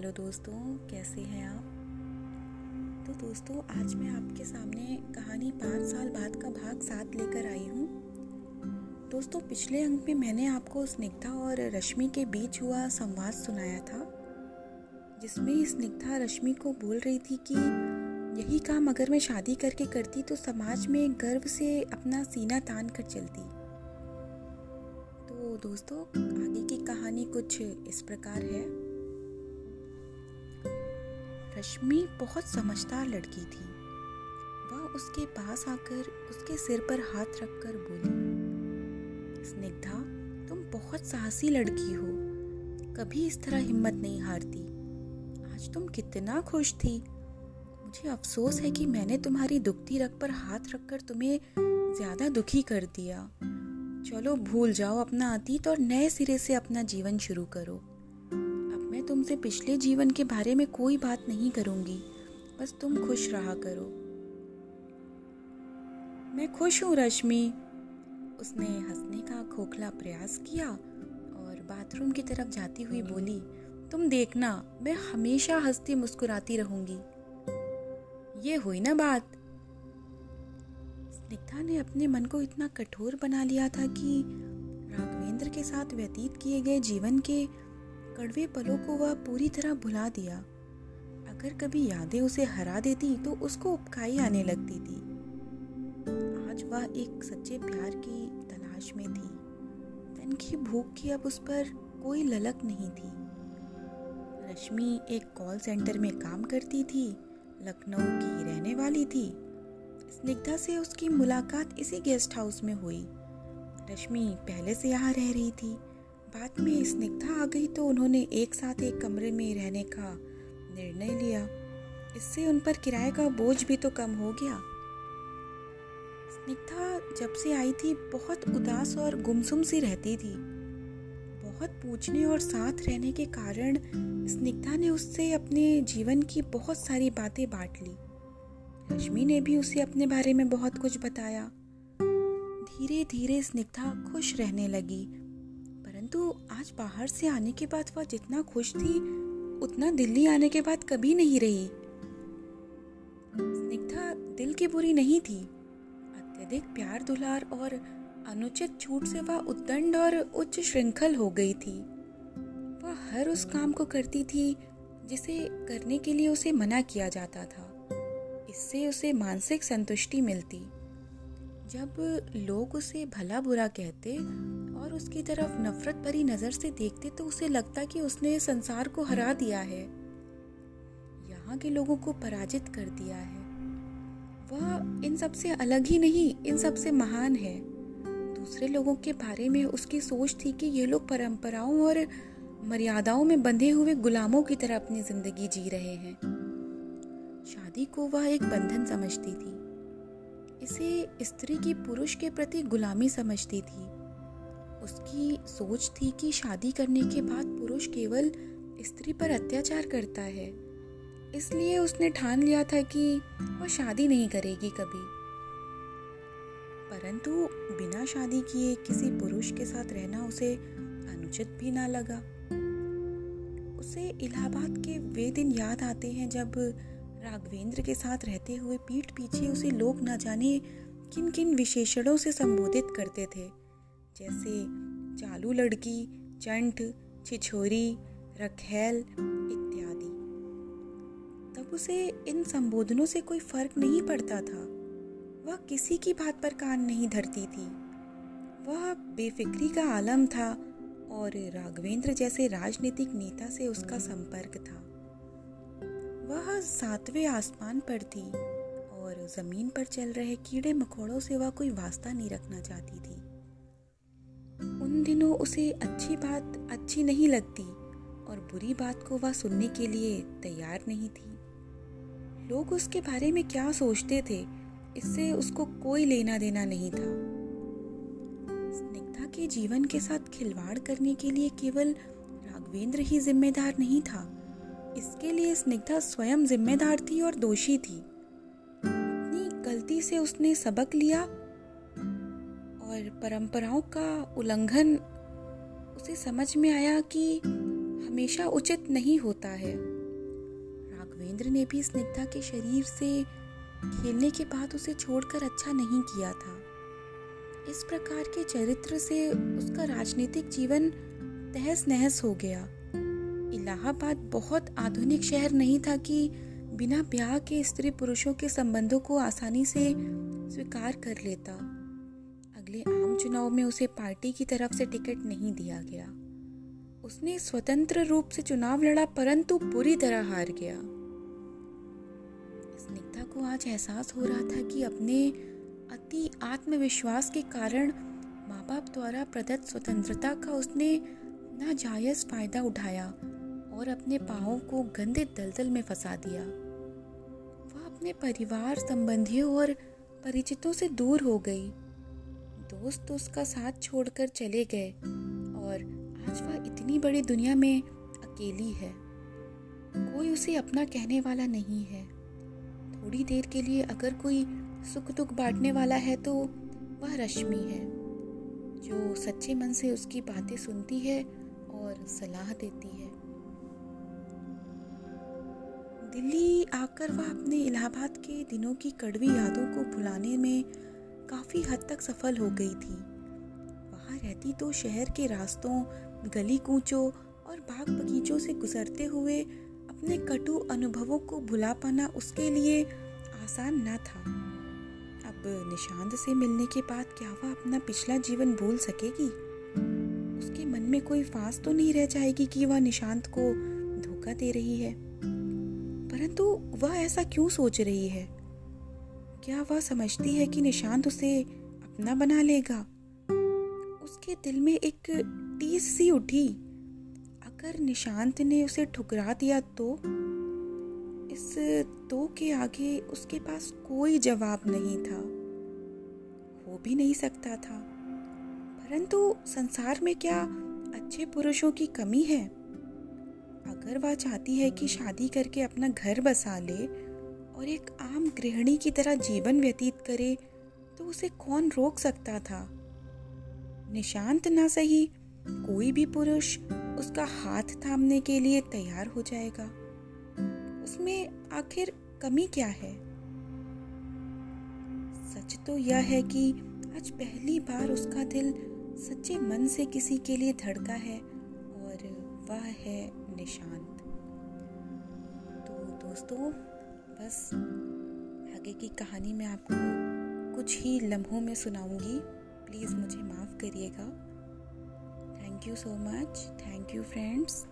Hello दोस्तों, कैसे हैं आप? तो दोस्तों, आज मैं आपके सामने कहानी पाँच साल बाद का भाग सात लेकर आई हूँ। दोस्तों, पिछले अंक में मैंने आपको स्निग्धा और रश्मि के बीच हुआ संवाद सुनाया था, जिसमें स्निग्धा रश्मि को बोल रही थी कि, यही काम अगर मैं शादी करके करती तो समाज में गर्व से अपना सीना तान कर चलती। तो दोस्तों, आगे की कहानी कुछ इस प्रकार है। रश्मि बहुत समझदार लड़की थी। वह उसके पास आकर उसके सिर पर हाथ रखकर बोली, स्निग्धा, तुम बहुत साहसी लड़की हो। कभी इस तरह हिम्मत नहीं हारती। आज तुम कितना खुश थी। मुझे अफसोस है कि मैंने तुम्हारी दुखती रख पर हाथ रखकर तुम्हें ज़्यादा दुखी कर दिया। चलो, भूल जाओ अपना अतीत और नए सिरे से अपना जीवन शुरू करो। मैं तुमसे पिछले जीवन के बारे में कोई बात नहीं करूँगी। बस तुम खुश रहा करो। मैं खुश हूँ, रश्मि। उसने हंसने का खोखला प्रयास किया और बाथरूम की तरफ़ जाती हुई बोली, तुम देखना, मैं हमेशा हंसती मुस्कुराती रहूँगी। ये हुई ना बात? स्निग्धा ने अपने मन को इतना कठोर बना लिया था कि राघवेंद्र के साथ व्यतीत किए गए जीवन के कड़वे पलों को वह पूरी तरह भुला दिया। अगर कभी यादें उसे हरा देती तो उसको उपकाई आने लगती थी। आज वह एक सच्चे प्यार की तलाश में थी। तन की भूख की अब उस पर कोई ललक नहीं थी। रश्मि एक कॉल सेंटर में काम करती थी, लखनऊ की रहने वाली थी। स्निग्धा से उसकी मुलाकात इसी गेस्ट हाउस में हुई। रश्मि पहले से यहाँ रह रही थी। बाद में स्निग्धा आ गई तो उन्होंने एक साथ एक कमरे में रहने का निर्णय लिया। इससे उन पर किराए का बोझ भी तो कम हो गया। स्निग्धा जब से आई थी, बहुत उदास और गुमसुम सी रहती थी। बहुत पूछने और साथ रहने के कारण स्निग्धा ने उससे अपने जीवन की बहुत सारी बातें बांट ली। रश्मि ने भी उसे अपने बारे में बहुत कुछ बताया। धीरे धीरे स्निग्धा खुश रहने लगी। आज बाहर से आने के बाद वह जितना खुश थी, उतना दिल्ली आने के बाद कभी नहीं रही। स्निग्धा दिल की बुरी नहीं थी। अत्यधिक प्यार दुलार और अनुचित छूट से वह उद्दंड और उच्च श्रृंखल हो गई थी। वह हर उस काम को करती थी, जिसे करने के लिए उसे मना किया जाता था। इससे उसे मानसिक संतुष्टि मिलती। जब लोग उसे भला बुरा कहते उसकी तरफ़ नफरत भरी नज़र से देखते तो उसे लगता कि उसने संसार को हरा दिया है। यहाँ के लोगों को पराजित कर दिया है। वह इन सबसे अलग ही नहीं, इन सबसे महान है। दूसरे लोगों के बारे में उसकी सोच थी कि ये लोग परंपराओं और मर्यादाओं में बंधे हुए गुलामों की तरह अपनी ज़िंदगी जी रहे हैं। शादी को वह एक बंधन समझती थी। इसे स्त्री की पुरुष के प्रति गुलामी समझती थी। उसकी सोच थी कि शादी करने के बाद पुरुष केवल स्त्री पर अत्याचार करता है। इसलिए उसने ठान लिया था कि वह शादी नहीं करेगी कभी। परंतु बिना शादी किए किसी पुरुष के साथ रहना उसे अनुचित भी ना लगा। उसे इलाहाबाद के वे दिन याद आते हैं जब राघवेंद्र के साथ रहते हुए पीठ पीछे उसे लोग ना जाने किन किन विशेषणों से संबोधित करते थे। जैसे चालू लड़की, चंट, छिछोरी, रखेल इत्यादि। तब उसे इन संबोधनों से कोई फ़र्क नहीं पड़ता था। वह किसी की बात पर कान नहीं धरती थी। वह बेफिक्री का आलम था और राघवेंद्र जैसे राजनीतिक नेता से उसका संपर्क था। वह सातवें आसमान पर थी और ज़मीन पर चल रहे कीड़े मकोड़ों से वह कोई वास्ता नहीं रखना चाहती थी। दिनों उसे अच्छी बात अच्छी नहीं लगती और बुरी बात को वह सुनने के लिए तैयार नहीं थी। लोग उसके बारे में क्या सोचते थे, इससे उसको कोई लेना देना नहीं था। स्निग्धा के जीवन के साथ खिलवाड़ करने के लिए केवल राघवेंद्र ही जिम्मेदार नहीं था। इसके लिए स्निग्धा स्वयं जिम्मेदार थी और दोषी थी। अपनी गलती से उसने सबक लिया और परंपराओं का उल्लंघन, उसे समझ में आया कि हमेशा उचित नहीं होता है। युगवेंद्र ने भी स्निग्धा के शरीर से खेलने के बाद उसे छोड़कर अच्छा नहीं किया था। इस प्रकार के चरित्र से उसका राजनीतिक जीवन तहस नहस हो गया। इलाहाबाद बहुत आधुनिक शहर नहीं था कि बिना ब्याह के स्त्री पुरुषों के संबंधों को आसानी से स्वीकार कर लेता। चुनाव में उसे पार्टी की तरफ़ से टिकट नहीं दिया गया। उसने स्वतंत्र रूप से चुनाव लड़ा, परंतु बुरी तरह हार गया। स्निग्धा को आज एहसास हो रहा था कि अपने अति आत्मविश्वास के कारण माँ बाप द्वारा प्रदत्त स्वतंत्रता का उसने नाजायज फ़ायदा उठाया और अपने पाँव को गंदे दलदल में फंसा दिया। वह अपने परिवार, संबंधियों और परिचितों से दूर हो गई। दोस्त उसका साथ छोड़कर चले गए और आज वह इतनी बड़ी दुनिया में अकेली है। कोई उसे अपना कहने वाला नहीं है। थोड़ी देर के लिए अगर कोई सुख दुख बांटने वाला है तो वह रश्मि है, जो सच्चे मन से उसकी बातें सुनती है और सलाह देती है। दिल्ली आकर वह अपने इलाहाबाद के दिनों की कड़वी यादों को भुलाने में काफ़ी हद तक सफल हो गई थी। वहाँ रहती तो शहर के रास्तों, गली कूचों और बाग बगीचों से गुजरते हुए अपने कटु अनुभवों को भुला पाना उसके लिए आसान न था। अब निशांत से मिलने के बाद क्या वह अपना पिछला जीवन भूल सकेगी? उसके मन में कोई फांस तो नहीं रह जाएगी कि वह निशांत को धोखा दे रही है। परंतु वह ऐसा क्यों सोच रही है? क्या वह समझती है कि निशांत उसे अपना बना लेगा? उसके दिल में एक टीस सी उठी। अगर निशांत ने उसे ठुकरा दिया तो? इस तो के आगे उसके पास कोई जवाब नहीं था। हो भी नहीं सकता था। परंतु संसार में क्या अच्छे पुरुषों की कमी है? अगर वह चाहती है कि शादी करके अपना घर बसा ले और एक आम गृहिणी की तरह जीवन व्यतीत करे तो उसे कौन रोक सकता था? निशांत ना सही, कोई भी पुरुष उसका हाथ थामने के लिए तैयार हो जाएगा। उसमें आखिर कमी क्या है? सच तो यह है कि आज पहली बार उसका दिल सच्चे मन से किसी के लिए धड़का है, और वह है निशांत। तो दोस्तों बस आगे की कहानी मैं आपको कुछ ही लम्हों में सुनाऊँगी। प्लीज़ मुझे माफ़ करिएगा। Thank you so much thank you friends